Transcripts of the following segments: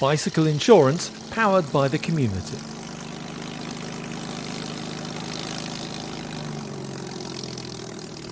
bicycle insurance powered by the community.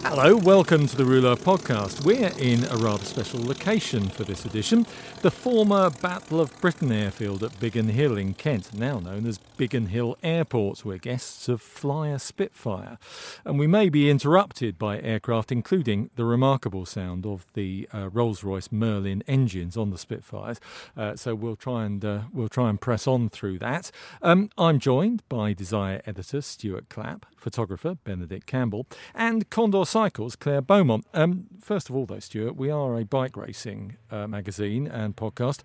Hello, welcome to the Rouleur podcast. We're in a rather special location for this edition the former Battle of Britain airfield at Biggin Hill in Kent, now known as Biggin Hill Airport. We're guests of Fly a Spitfire, and we may be interrupted by aircraft, including the remarkable sound of the uh, Rolls Royce Merlin engines on the Spitfires. Uh, so we'll try and uh, we'll try and press on through that. Um, I'm joined by Desire editor Stuart Clapp, photographer Benedict Campbell, and Condor Cycles Claire Beaumont. Um, first of all, though, Stuart, we are a bike racing uh, magazine and podcast.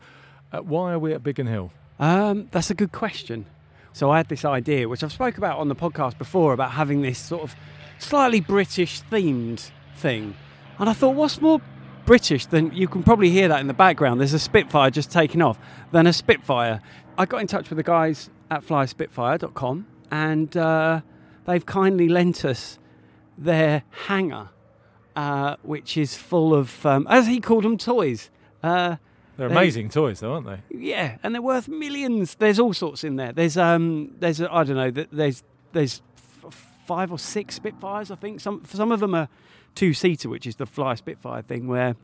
Uh, why are we at Biggin Hill? Um, that's a good question. So I had this idea, which I've spoke about on the podcast before, about having this sort of slightly British themed thing, and I thought, what's more British than you can probably hear that in the background? There's a Spitfire just taking off, than a Spitfire. I got in touch with the guys at flyspitfire.com, and uh, they've kindly lent us their hangar, uh, which is full of, um, as he called them, toys. Uh, They're They- amazing toys, though, aren't they? yeah, and they're worth millions. There's all sorts in there. There's um, there's I don't know. There's there's f- five or six Spitfires. I think some some of them are two seater, which is the Fly Spitfire thing, where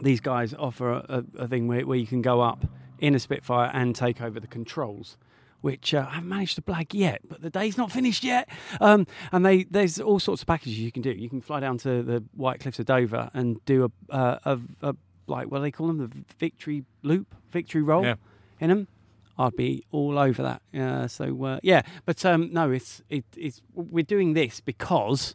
these guys offer a, a, a thing where, where you can go up in a Spitfire and take over the controls. Which uh, I haven't managed to blag yet, but the day's not finished yet. Um, and they there's all sorts of packages you can do. You can fly down to the White Cliffs of Dover and do a, uh, a, a like what do they call them, the victory loop, victory roll Yeah. in them. I'd be all over that. Uh, so uh, yeah, but um, no, it's it, it's we're doing this because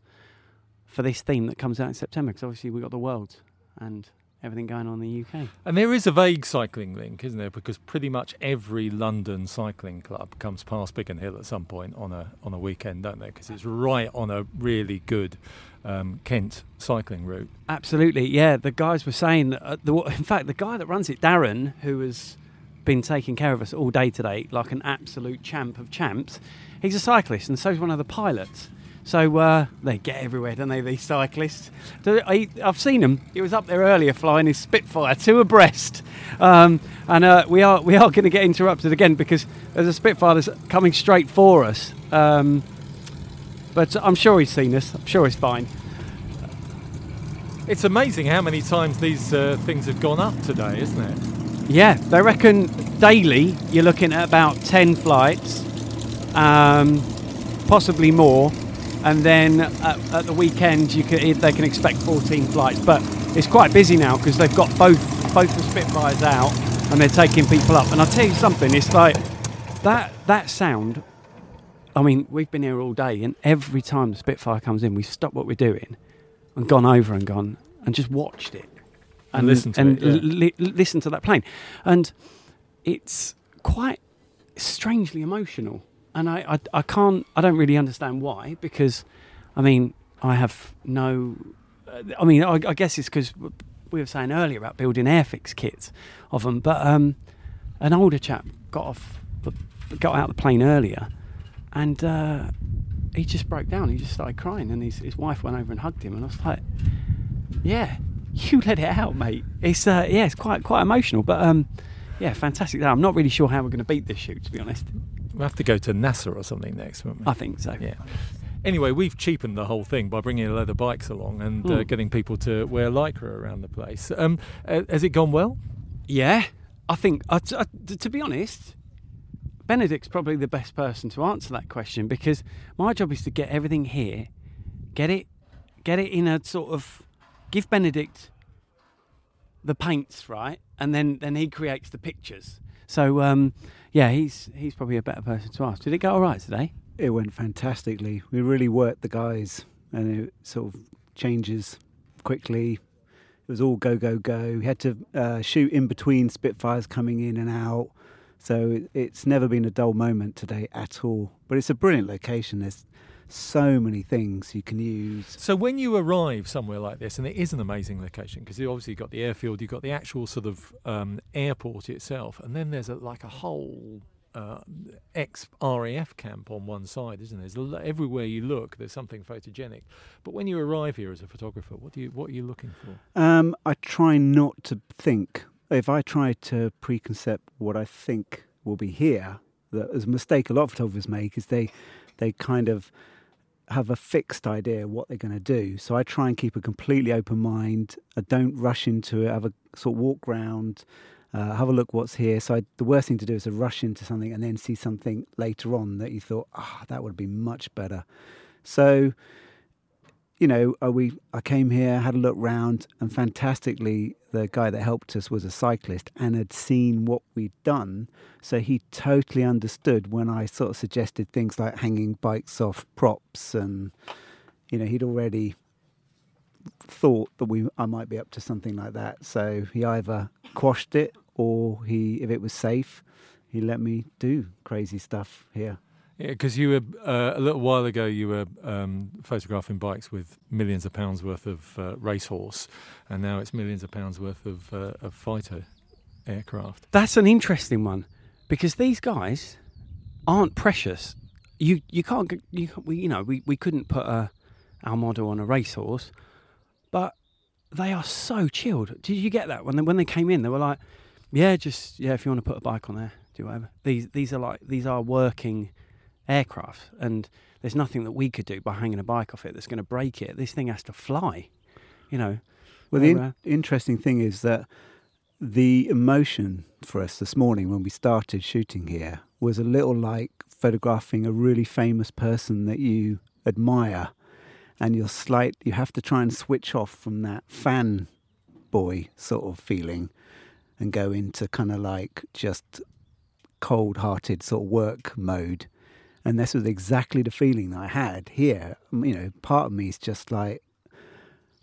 for this theme that comes out in September. Because obviously we got the world and everything going on in the UK. And there is a vague cycling link, isn't there? Because pretty much every London cycling club comes past Biggin Hill at some point on a on a weekend, don't they? Because it's right on a really good um, Kent cycling route. Absolutely, yeah. The guys were saying that. Uh, the, in fact, the guy that runs it, Darren, who has been taking care of us all day today, like an absolute champ of champs, he's a cyclist, and so is one of the pilots. So uh, they get everywhere, don't they? These cyclists. I, I've seen him. He was up there earlier flying his Spitfire two abreast, um, and uh, we are we are going to get interrupted again because there's a Spitfire that's coming straight for us. Um, but I'm sure he's seen us. I'm sure he's fine. It's amazing how many times these uh, things have gone up today, isn't it? Yeah, they reckon daily you're looking at about 10 flights, um, possibly more. And then at, at the weekend, you can, they can expect 14 flights. But it's quite busy now because they've got both both the Spitfires out and they're taking people up. And I'll tell you something, it's like that that sound. I mean, we've been here all day, and every time the Spitfire comes in, we stop what we're doing and gone over and gone and just watched it And listened to and it, yeah. li- listen to that plane, and it's quite strangely emotional. And I, I, I can't, I don't really understand why because, I mean, I have no, uh, I mean, I, I guess it's because we were saying earlier about building airfix kits of them, but um, an older chap got off, got out of the plane earlier, and uh, he just broke down. He just started crying, and his, his wife went over and hugged him, and I was like, yeah, you let it out, mate. It's uh, yeah, it's quite quite emotional, but um, yeah, fantastic. I'm not really sure how we're going to beat this shoot, to be honest. We'll have to go to NASA or something next, won't we? I think so. Yeah. Anyway, we've cheapened the whole thing by bringing leather bikes along and uh, Hmm. getting people to wear lycra around the place. Um, uh, has it gone well? Yeah, I think to be honest, Benedict's probably the best person to answer that question because my job is to get everything here, get it, get it in a sort of give Benedict the paints right, and then then he creates the pictures. So um, yeah, he's he's probably a better person to ask. Did it go all right today? It went fantastically. We really worked the guys, and it sort of changes quickly. It was all go go go. We had to uh, shoot in between Spitfires coming in and out, so it- it's never been a dull moment today at all. But it's a brilliant location. There's so many things you can use. So when you arrive somewhere like this, and it is an amazing location because you obviously got the airfield, you've got the actual sort of um, airport itself, and then there's a, like a whole uh, ex RAF camp on one side, isn't there? There's everywhere you look, there's something photogenic. But when you arrive here as a photographer, what do you what are you looking for? Um, I try not to think. If I try to preconcept what I think will be here, that is a mistake a lot of photographers make is they they kind of have a fixed idea what they're going to do. So I try and keep a completely open mind. I don't rush into it. I have a sort of walk round, uh, have a look what's here. So I, the worst thing to do is to rush into something and then see something later on that you thought, ah, that would be much better. So you know, uh, we I came here, had a look round, and fantastically, the guy that helped us was a cyclist and had seen what we'd done, so he totally understood when I sort of suggested things like hanging bikes off props, and you know, he'd already thought that we I might be up to something like that. So he either quashed it or he, if it was safe, he let me do crazy stuff here. Yeah, because you were uh, a little while ago, you were um, photographing bikes with millions of pounds worth of uh, racehorse, and now it's millions of pounds worth of, uh, of fighter aircraft. That's an interesting one because these guys aren't precious. You you can't you we you know we, we couldn't put a our model on a racehorse, but they are so chilled. Did you get that when they when they came in? They were like, yeah, just yeah, if you want to put a bike on there, do whatever. These these are like these are working aircraft, and there's nothing that we could do by hanging a bike off it that's going to break it. This thing has to fly, you know. Well, the in- uh, interesting thing is that the emotion for us this morning when we started shooting here was a little like photographing a really famous person that you admire, and you're slight. You have to try and switch off from that fan boy sort of feeling, and go into kind of like just cold-hearted sort of work mode. And this was exactly the feeling that I had here. You know, part of me is just like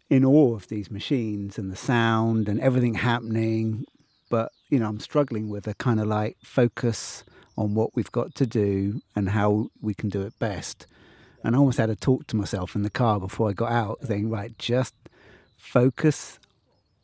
in awe of these machines and the sound and everything happening. But, you know, I'm struggling with a kind of like focus on what we've got to do and how we can do it best. And I almost had to talk to myself in the car before I got out, saying, right, just focus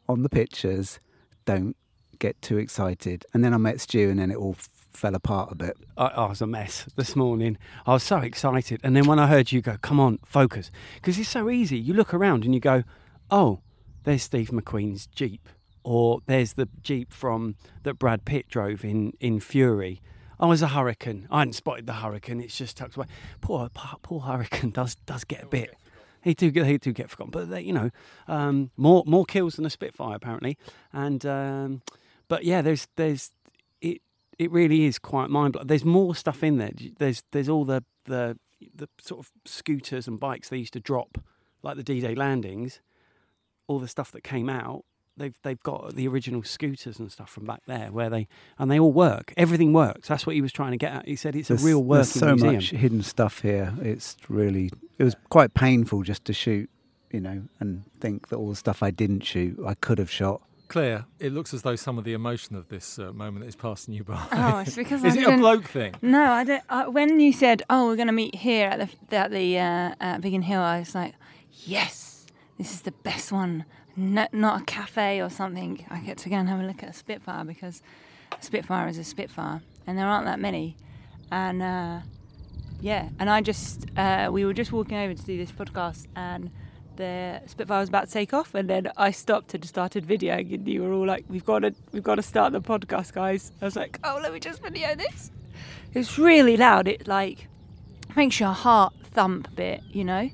on the pictures, don't get too excited. And then I met Stu, and then it all fell apart a bit. I, I was a mess this morning. I was so excited, and then when I heard you go, "Come on, focus," because it's so easy. You look around and you go, "Oh, there's Steve McQueen's Jeep, or there's the Jeep from that Brad Pitt drove in in Fury." Oh, was a Hurricane. I hadn't spotted the Hurricane. It's just tucked away. Poor poor, poor Hurricane does does get a bit. He do get he do get forgotten, but they, you know, um, more more kills than a Spitfire apparently, and um, but yeah, there's there's it really is quite mind blowing. There's more stuff in there. There's there's all the the the sort of scooters and bikes they used to drop, like the D-Day landings. All the stuff that came out, they've they've got the original scooters and stuff from back there, where they and they all work. Everything works. That's what he was trying to get at. He said it's There's- a real working There's so museum. much hidden stuff here. It's really, it was quite painful just to shoot, you know, and think that all the stuff I didn't shoot, I could have shot. Claire, it looks as though some of the emotion of this uh, moment is passing you by. Oh, it's because is I it a didn't- bloke thing? No, I don't. Uh, when you said, "Oh, we're going to meet here at the at the uh, at Biggin Hill," I was like, "Yes, this is the best one. No, not a cafe or something. I get to go and have a look at a Spitfire because a Spitfire is a Spitfire, and there aren't that many." And uh, yeah, and I just uh, we were just walking over to do this podcast, and the Spitfire was about to take off, and then I stopped and started videoing, and you were all like, "We've got to, we've got to start the podcast, guys." I was like, "Oh, let me just video this." It's really loud. It like makes your heart thump a bit, you know.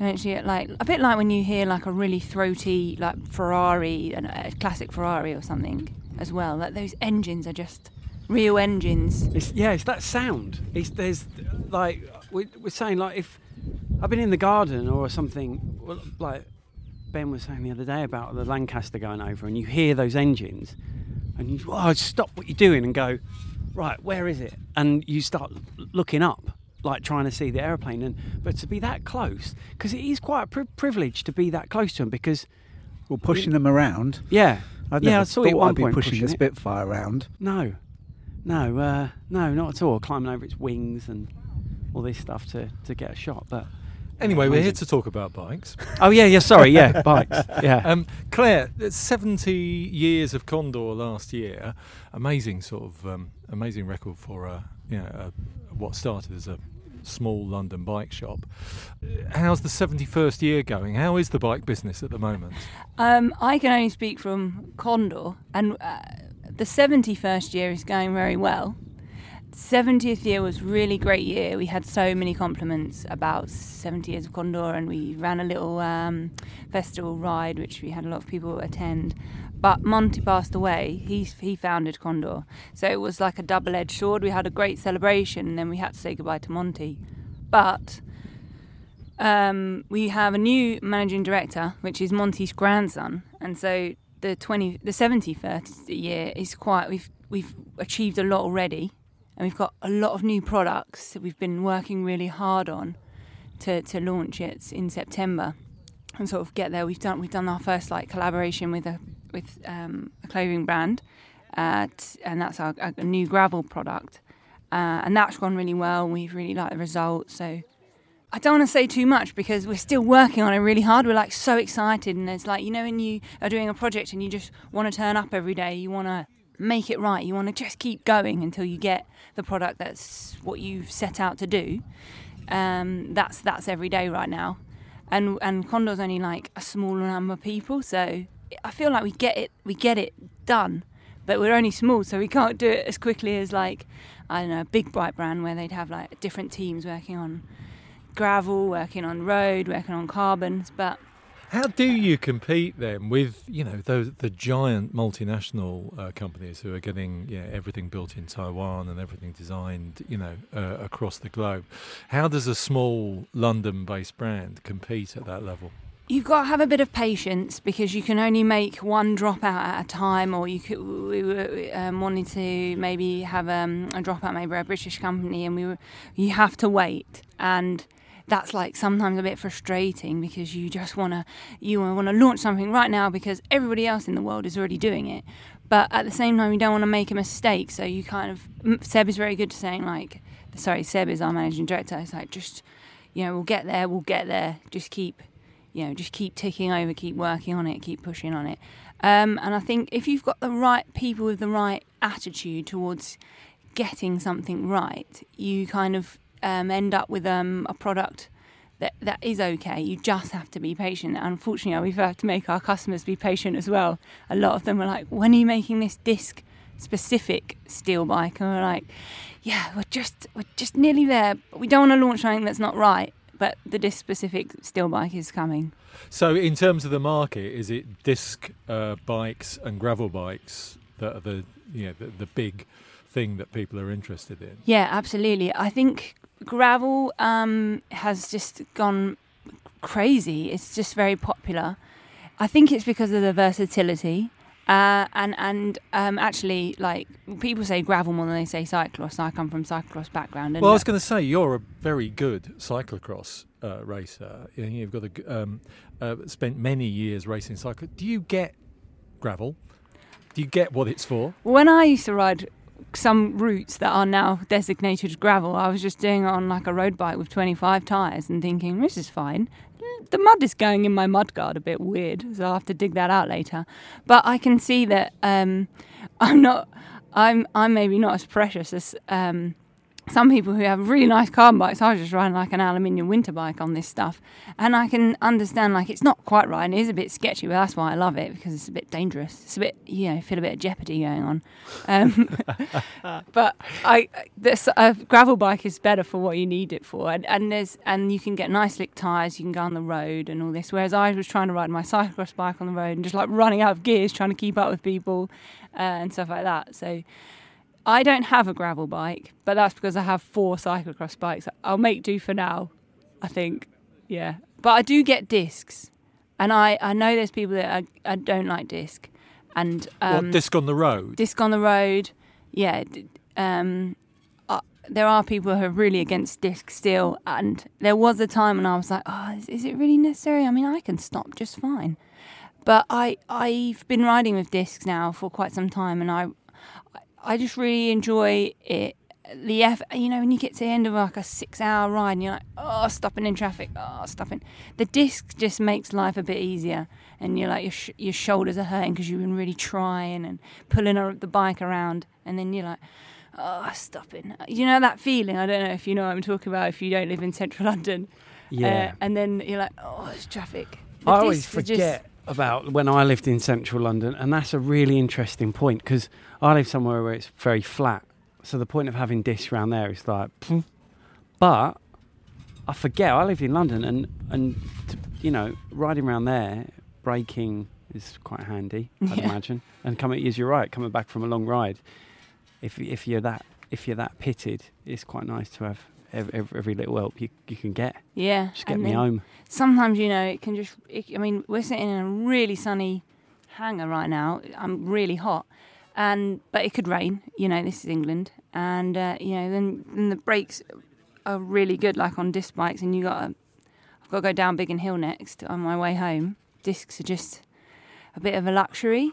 Makes you like a bit like when you hear like a really throaty like Ferrari, an- a classic Ferrari or something as well. Like those engines are just real engines. It's, yeah, it's that sound. It's there's like we, we're saying like if I've been in the garden or something well, like Ben was saying the other day about the Lancaster going over, and you hear those engines, and you oh, stop what you're doing and go right, where is it? And you start looking up. Like trying to see the aeroplane, and but to be that close, because it is quite a pri- privilege to be that close to them. Because Well, pushing them around. yeah, I've yeah, I saw thought you at one I'd be point pushing, a it. Spitfire around. No, no, uh, no, not at all. Climbing over its wings and all this stuff to, to get a shot. But Anyway, we're here to talk about bikes. oh yeah, yeah, sorry, yeah, bikes, yeah. Um, Claire, it's 70 years of Condor last year. Amazing sort of um, amazing record for a, you know, a, what started as a small London bike shop. Uh, How's the 71st year going? How is the bike business at the moment? Um, I can only speak from Condor, and uh, the 71st year is going very well. 70th year was really great year. We had so many compliments about 70 years of Condor, and we ran a little um, festival ride, which we had a lot of people attend. But Monty passed away. He he founded Condor, so it was like a double-edged sword. We had a great celebration, and then we had to say goodbye to Monty. But um, we have a new managing director, which is Monty's grandson, and so the twenty, the seventy first year is quite. We've we've achieved a lot already, and we've got a lot of new products that we've been working really hard on to to launch it in September, and sort of get there. We've done we've done our first like collaboration with a with um, a clothing brand, uh, and that's our, a new gravel product, uh, and that's gone really well. We've really liked the results, so. I don't want to say too much because we're still working on it really hard. We're like so excited, and it's like you know when you are doing a project and you just want to turn up every day, you want to make it right. You want to just keep going until you get the product that's what you've set out to do. Um, that's that's every day right now, and and Condor's only like a small number of people, so I feel like we get it we get it done, but we're only small, so we can't do it as quickly as like I don't know a big bright brand where they'd have like different teams working on gravel, working on road, working on carbons, but How do you compete then with you know those the giant multinational uh, companies who are getting yeah, everything built in Taiwan and everything designed you know uh, across the globe? How does a small London-based brand compete at that level? you've got to have a bit of patience because you can only make one dropout at a time, or you could we were um, wanting to maybe have um, a dropout, maybe a British company, and we were you have to wait and. That's like sometimes a bit frustrating because you just want to you want to launch something right now because everybody else in the world is already doing it, but at the same time you don't want to make a mistake. So you kind of Seb is very good to saying like, sorry, Seb is our managing director. It's like just you know we'll get there, we'll get there. Just keep you know, just keep ticking over, keep working on it, keep pushing on it. Um, and I think if you've got the right people with the right attitude towards getting something right, you kind of um, end up with um, a product that, that is okay. You just have to be patient. Unfortunately, we've had to make our customers be patient as well. A lot of them are like, when are you making this disc specific steel bike? And we're like, yeah, we're just, we're just nearly there. But we don't want to launch something that's not right. But the disc specific steel bike is coming. So, in terms of the market, is it disc uh, bikes and gravel bikes that are the you know the, the big thing that people are interested in? Yeah, absolutely. I think gravel um, has just gone crazy. It's just very popular. I think it's because of the versatility. Uh, and and um, actually, like people say gravel more than they say cyclocross. I come from cyclocross background. Well, I was going to say you're a very good cyclocross uh, racer. You You've got a um, uh, spent many years racing cycle. Do you get gravel? Do you get what it's for? When I used to ride some routes that are now designated gravel, I was just doing it on like a road bike with 25 tyres and thinking, this is fine. The mud is going in my mudguard a bit weird, so I'll have to dig that out later. But I can see that um, I'm not, I'm, I'm maybe not as precious as um, some people who have really nice carbon bikes, I was just riding like an aluminium winter bike on this stuff. And I can understand, like, it's not quite right and it is a bit sketchy, but that's why I love it because it's a bit dangerous. It's a bit, you know, feel a bit of jeopardy going on. Um, but I, this, a gravel bike is better for what you need it for. And, and there's, and you can get nice slick tyres, you can go on the road and all this. Whereas I was trying to ride my cyclocross bike on the road and just like running out of gears, trying to keep up with people uh, and stuff like that. So, I don't have a gravel bike, but that's because I have four cyclocross bikes. I'll make do for now, I think. Yeah. But I do get discs. And I, I know there's people that I, I don't like disc. And um, what disc on the road? disc on the road. Yeah. Um, uh, there are people who are really against disc still. And there was a time when I was like, oh, is, is it really necessary? I mean, I can stop just fine. But I, I've been riding with discs now for quite some time and I, I just really enjoy it. The F, you know, when you get to the end of like a six-hour ride, and you're like, oh, stopping in traffic, oh, stopping. The disc just makes life a bit easier, and you're like your sh- your shoulders are hurting because you've been really trying and pulling the bike around, and then you're like, oh, stopping. You know that feeling? I don't know if you know what I'm talking about. If you don't live in central London, Yeah. uh, and then you're like, oh, it's traffic. The I always forget about when I lived in central London, and that's a really interesting point because I live somewhere where it's very flat. So the point of having discs around there is like, pfft. but I forget I lived in London, and and you know riding around there, braking is quite handy, I'd Yeah. imagine. And coming, as you're right, coming back from a long ride, if if you're that if you're that pitted, it's quite nice to have every, every, little help you you can get. yeah, Just get me home. sometimes you know it can just it, i mean we're sitting in a really sunny hangar right now. I'm really hot. And but it could rain you know this is england. And uh, you know then, then the brakes are really good like on disc bikes and you got to i've got to go down biggin hill next on my way home. Discs are just a bit of a luxury.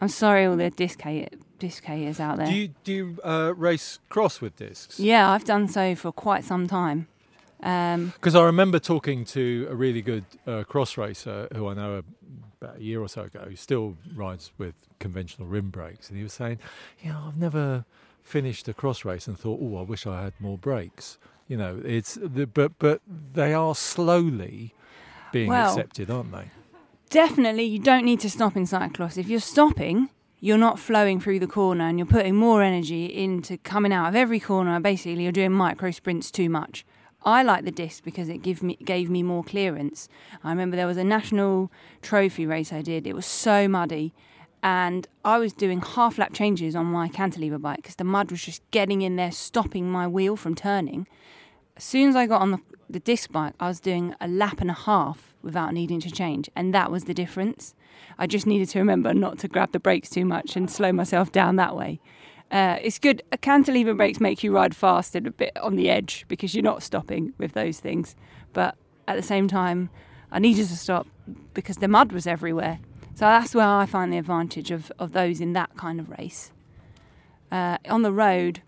I'm sorry all the disc, hate, disc haters out there Do you do you uh, race cross with discs? yeah i've done so for quite some time um, Because I remember talking to a really good uh, cross racer who I know about a year or so ago, who still rides with conventional rim brakes, and he was saying, "You know, I've never finished a cross race and thought, oh, I wish I had more brakes." You know, it's the, but but they are slowly being Well, accepted, aren't they? definitely you don't need to stop in cyclocross. If you're stopping, you're not flowing through the corner and you're putting more energy into coming out of every corner. Basically, you're doing micro sprints too much. I like the disc because it give me gave me more clearance. I remember there was a national trophy race I did. It was so muddy, and I was doing half lap changes on my cantilever bike because the mud was just getting in there, stopping my wheel from turning. As soon as I got on the, the disc bike, I was doing a lap and a half without needing to change, and that was the difference. I just needed to remember not to grab the brakes too much and slow myself down that way. Uh, it's good. A cantilever brakes make you ride fast and a bit on the edge because you're not stopping with those things. But at the same time, I needed to stop because the mud was everywhere. So that's where I find the advantage of, of those in that kind of race. Uh, on the road,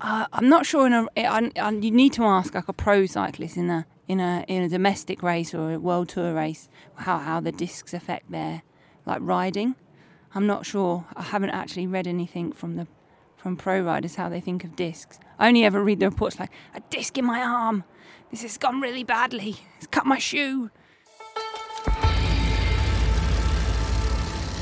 uh, I'm not sure. In a, I, I, you need to ask like a pro cyclist in a in a in a domestic race or a world tour race how how the discs affect their like riding. I'm not sure. I haven't actually read anything from the from pro riders how they think of discs. I only ever read the reports like a disc in my arm. This has gone really badly. It's cut my shoe.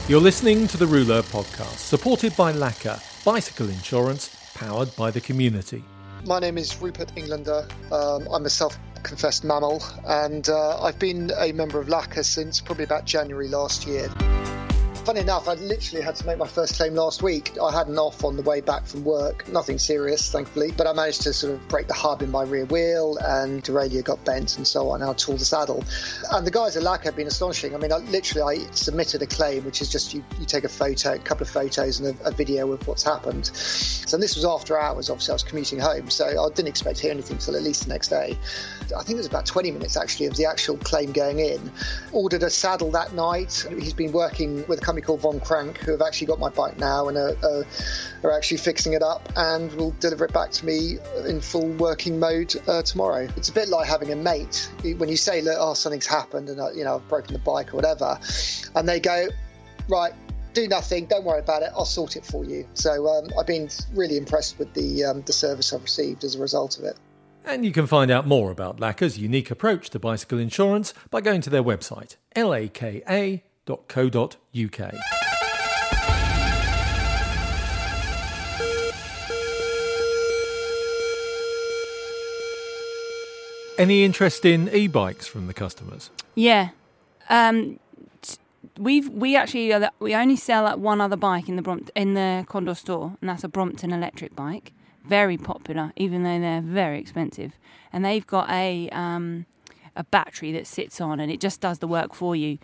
You're listening to the Rouleur podcast, supported by Laka, bicycle insurance powered by the community. My name is Rupert Englander. Um, I'm a self confessed MAMIL, and uh, I've been a member of Laka since probably about January last year. Funny enough, I literally had to make my first claim last week. I had an off on the way back from work, nothing serious, thankfully, but I managed to sort of break the hub in my rear wheel and derailleur got bent and so on. I tore the saddle. And the guys at Laka have been astonishing. I mean, I, literally, I submitted a claim, which is just you, you take a photo, a couple of photos, and a, a video of what's happened. So this was after hours, obviously, I was commuting home, so I didn't expect to hear anything until at least the next day. I think it was about 20 minutes actually of the actual claim going in. Ordered a saddle that night. He's been working with a company called Von Crank, who have actually got my bike now and are, are, are actually fixing it up and will deliver it back to me in full working mode uh, tomorrow. It's a bit like having a mate. When you say, look, oh, something's happened and, uh, you know, I've broken the bike or whatever, and they go, right, do nothing, don't worry about it, I'll sort it for you. So um, I've been really impressed with the um, the service I've received as a result of it. And you can find out more about Laka's unique approach to bicycle insurance by going to their website, laka.co.uk. Any interest in e-bikes from the customers? Yeah. Um, we've we actually the- we only sell at one other bike in the Brompt- in the Condor store, and that's a Brompton electric bike. Very popular, even though they're very expensive. And they've got a um, a battery that sits on, and it just does the work for you.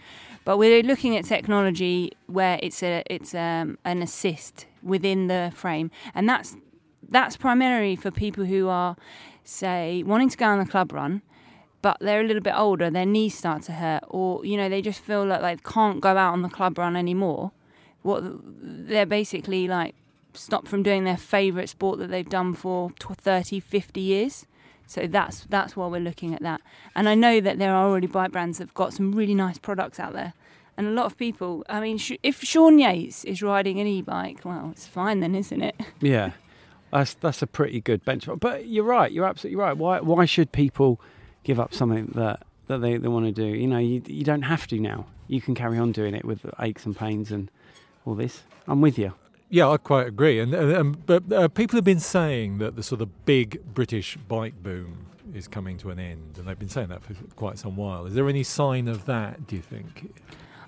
But we're looking at technology where it's a it's um, an assist within the frame, and that's that's primarily for people who are, say, wanting to go on the club run, but they're a little bit older, their knees start to hurt, or you know they just feel like they can't go out on the club run anymore. What they're basically like stopped from doing their favourite sport that they've done for tw- 30, 50 years. So that's that's why we're looking at that. And I know that there are already bike brands that've got some really nice products out there. And a lot of people, I mean, if Sean Yates is riding an e-bike, well, it's fine then, isn't it? Yeah, that's that's a pretty good benchmark. But you're right. You're absolutely right. Why why should people give up something that that they, they want to do? You know, you you don't have to now. You can carry on doing it with aches and pains and all this. I'm with you. Yeah, I quite agree. And, and, but uh, people have been saying that the sort of big British bike boom is coming to an end, and they've been saying that for quite some while. Is there any sign of that? Do you think?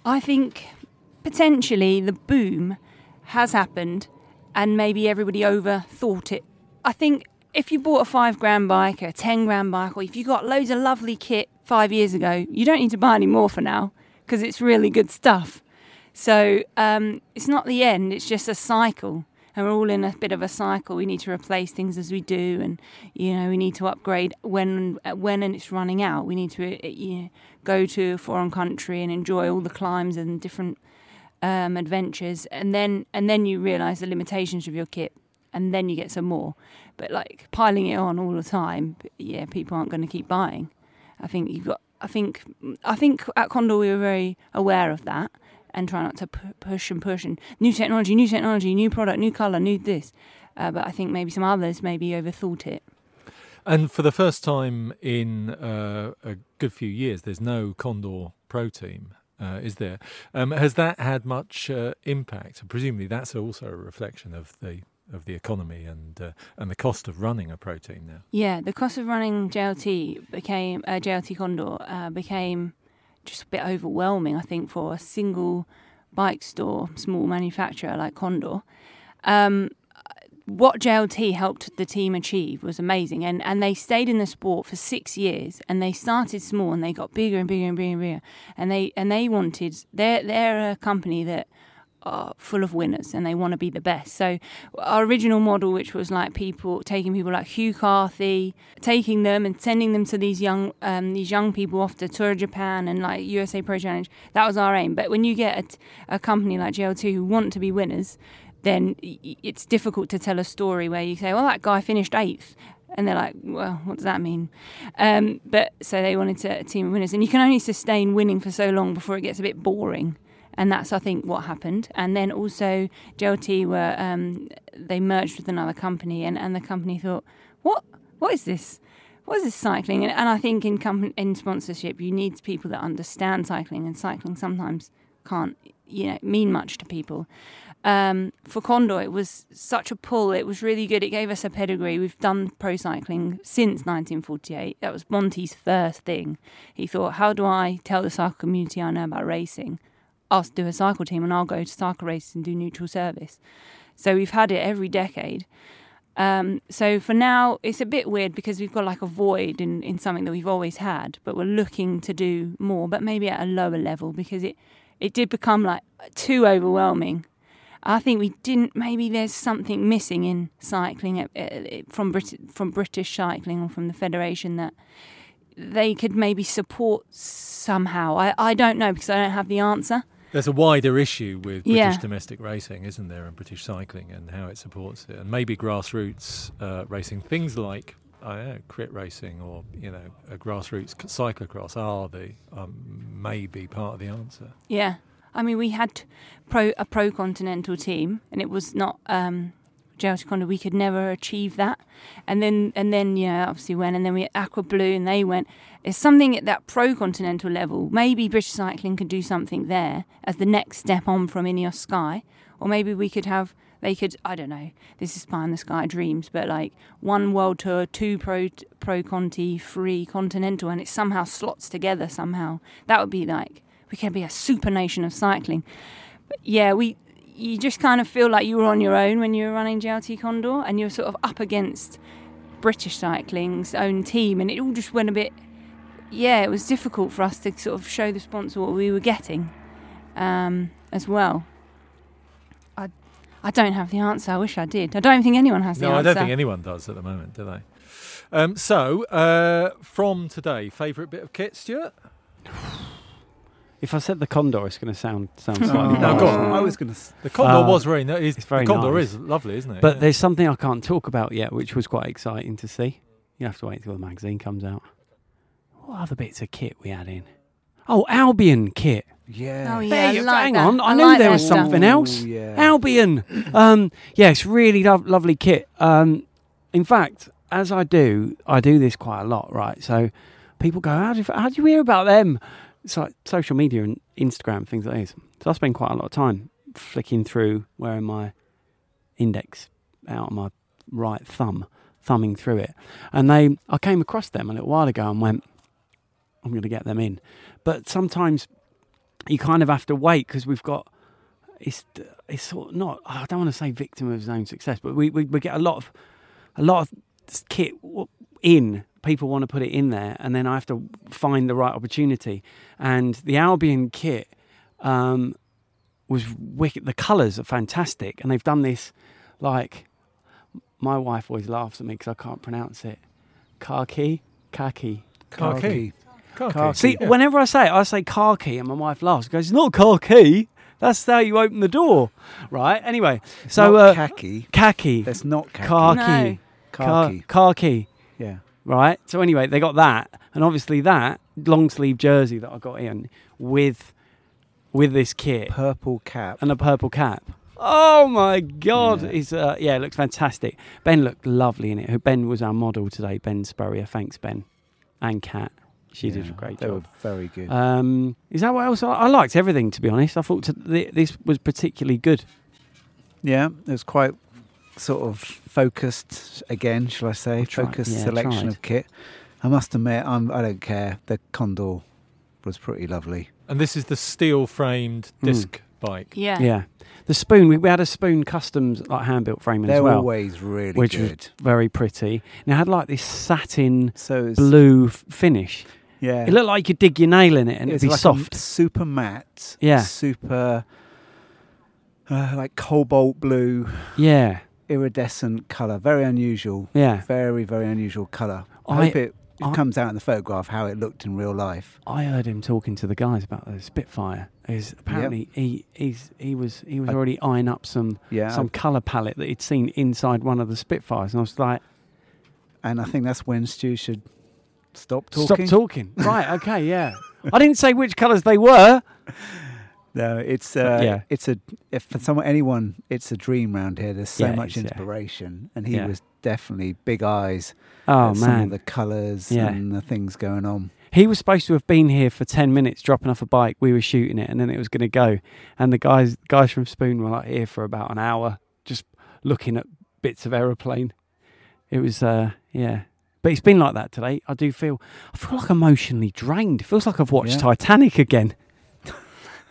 I think potentially the boom has happened and maybe everybody overthought it. I think if you bought a five grand bike or a 10 grand bike, or if you got loads of lovely kit five years ago, you don't need to buy any more for now because it's really good stuff. So um, it's not the end, it's just a cycle. And we're all in a bit of a cycle. We need to replace things as we do, and you know we need to upgrade when when and it's running out. We need to uh, you know, go to a foreign country and enjoy all the climbs and different um, adventures, and then and then you realise the limitations of your kit, and then you get some more. But like piling it on all the time, yeah, people aren't going to keep buying. I think you've got. I think. I think at Condor we were very aware of that and try not to pu- push and push and new technology, new technology, new product, new color, new this. Uh, but I think maybe some others maybe overthought it. And for the first time in uh, a good few years, there's no Condor Pro Team, uh, is there? Um, has that had much uh, impact? Presumably, that's also a reflection of the of the economy and uh, and the cost of running a pro team now. Yeah, the cost of running JLT became uh, JLT Condor uh, became just a bit overwhelming. I think for a single bike store, small manufacturer like Condor. Um, what JLT helped the team achieve was amazing, and and they stayed in the sport for six years, and they started small, and they got bigger and bigger and bigger and bigger, and they and they wanted they're they're a company that are full of winners and they want to be the best. So our original model, which was like people taking people like Hugh Carthy, taking them and sending them to these young um, these young people off to tour of Japan and like USA Pro Challenge, that was our aim. But when you get a, a company like JLT who want to be winners, then it's difficult to tell a story where you say, well, that guy finished eighth. And they're like, well, what does that mean? Um, but so they wanted to, a team of winners. And you can only sustain winning for so long before it gets a bit boring and that's I think what happened. And then also JLT were um, they merged with another company, and, and the company thought, what what is this? What is this cycling? And, and I think in company, in sponsorship, you need people that understand cycling, and cycling sometimes can't you know mean much to people. Um, for Condor, it was such a pull. It was really good. It gave us a pedigree. We've done pro cycling since 1948. That was Monty's first thing. He thought, how do I tell the cycle community I know about racing? I'll do a cycle team and I'll go to cycle races and do neutral service. So we've had it every decade. Um, so for now, it's a bit weird because we've got like a void in, in something that we've always had, but we're looking to do more, but maybe at a lower level because it, it did become like too overwhelming. I think we didn't. Maybe there's something missing in cycling at, uh, from Brit- from British cycling or from the federation that they could maybe support somehow. I, I don't know because I don't have the answer. There's a wider issue with British Yeah. domestic racing, isn't there, and British cycling and how it supports it, and maybe grassroots uh, racing, things like I don't know, crit racing or you know a grassroots cyclocross are the um, maybe part of the answer. Yeah. I mean, we had pro a pro continental team, and it was not um, Condor. We could never achieve that. And then and then yeah, obviously went, and then we Aqua Blue, and they went. It's something at that pro continental level. Maybe British Cycling could do something there as the next step on from Ineos Sky, or maybe we could have. They could, I don't know. This is pie in the sky dreams, but like one world tour, two pro pro Conti, three continental, and it somehow slots together somehow. That would be like we could be a super nation of cycling. But yeah, we you just kind of feel like you were on your own when you were running JLT Condor, and you're sort of up against British cycling's own team, and it all just went a bit. Yeah, it was difficult for us to sort of show the sponsor what we were getting, um, as well. I, I don't have the answer. I wish I did. I don't think anyone has the answer. No, I don't think anyone does at the moment, do they? Um, so, uh, from today, favourite bit of kit, Stuart? If I said the Condor, it's going to sound sound slightly. No, go on. I was going to. The Condor Uh, was very nice. it's very the Condor nice. is lovely, isn't it? But Yeah. there's something I can't talk about yet, which was quite exciting to see. You have to wait until the magazine comes out. What other bits of kit we had in? Oh, Albion kit. Yeah. Oh yeah, There I you- like hang that. on, I, knew like there that was stuff. something else. Ooh, yeah. Albion. um, yeah, it's really lo- lovely kit. Um, in fact, as I do, I do this quite a lot, right? So people go, "How do you, how do you hear about them?" Like social media and Instagram things like this. So I spend quite a lot of time flicking through, wearing my index out on my right thumb, thumbing through it, and they, I came across them a little while ago and went, "I'm going to get them in," but sometimes you kind of have to wait because we've got it's it's sort of not I don't want to say victim of his own success, but we, we, we get a lot of a lot of kit in. People want to put it in there, and then I have to find the right opportunity. And the Albion kit um, was wicked. The colours are fantastic, and they've done this like my wife always laughs at me because I can't pronounce it. Khaki, khaki. Khaki. Khaki. See, whenever I say it, I say car key, and my wife laughs. She goes, "It's not car key. That's how you open the door, right?" Anyway, It's so not uh, khaki. khaki, That's not khaki. car No. key, car, Khaki. Yeah. right? So anyway, they got that, and obviously that long sleeve jersey that I got in with with this kit Purple cap. and a purple cap. Oh my god! Yeah. It's uh, yeah, it looks fantastic. Ben looked lovely in it. Ben was our model today. Ben Spurrier, thanks Ben, and Kat. She did a Yeah, great They job. were very good. Um, is that what else? I, I liked everything, to be honest. I thought to, th- this was particularly good. yeah, it was quite sort of focused again, shall I say? I tried- focused yeah, selection tried. of kit. I must admit, I'm, I don't care. The Condor was pretty lovely. And this is the steel framed Mm. disc bike. Yeah. Yeah. The spoon, we, we had a spoon customs, like hand built framing They're as well, always really which good. was very pretty. And it had like this satin so it's, blue f- finish. yeah, It looked like you could dig your nail in it and it's it'd be like soft. a super matte, Yeah. super uh, like cobalt blue, yeah. Iridescent color. Very unusual. Yeah. Very very unusual color. I, I- hope it, I- comes out in the photograph how it looked in real life. I heard him talking to the guys about the Spitfire. Is apparently he he's, he was he was I- already eyeing up some Yeah, some colour palette that he'd seen inside one of the Spitfires, and I was like, and I think that's when Stu should stop talking. Stop talking. right, okay, yeah. I didn't say which colours they were. No, it's uh, Yeah. it's a if for someone anyone, it's a dream round here. There's so Yeah, much it's- yeah. inspiration, and he was definitely big eyes. Oh man. of the colours Yeah. and the things going on. He was supposed to have been here for 10 minutes dropping off a bike. We were shooting it and then it was going to go. And the guys guys from Spoon were like here for about an hour just looking at bits of aeroplane. It was uh yeah. But it's been like that today. I do feel I feel like emotionally drained. It feels like I've watched. Titanic again.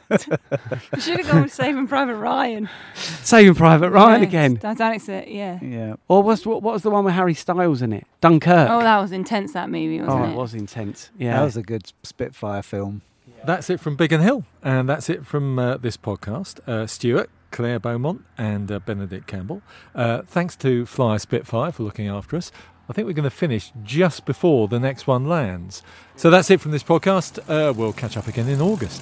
You should have gone with Saving Private Ryan. Saving Private Ryan Yeah, again. Titanic's it, yeah. Yeah, Or was what, what was the one with Harry Styles in it? Dunkirk. Oh, that was intense, that movie, wasn't Oh, it? it was intense. Yeah. that was a good Spitfire film. That's it from Biggin Hill, and that's it from uh, this podcast. Uh, Stuart, Claire Beaumont, and uh, Benedict Campbell. Uh, thanks to Fly a Spitfire for looking after us. I think we're going to finish just before the next one lands. So that's it from this podcast. Uh, we'll catch up again in August.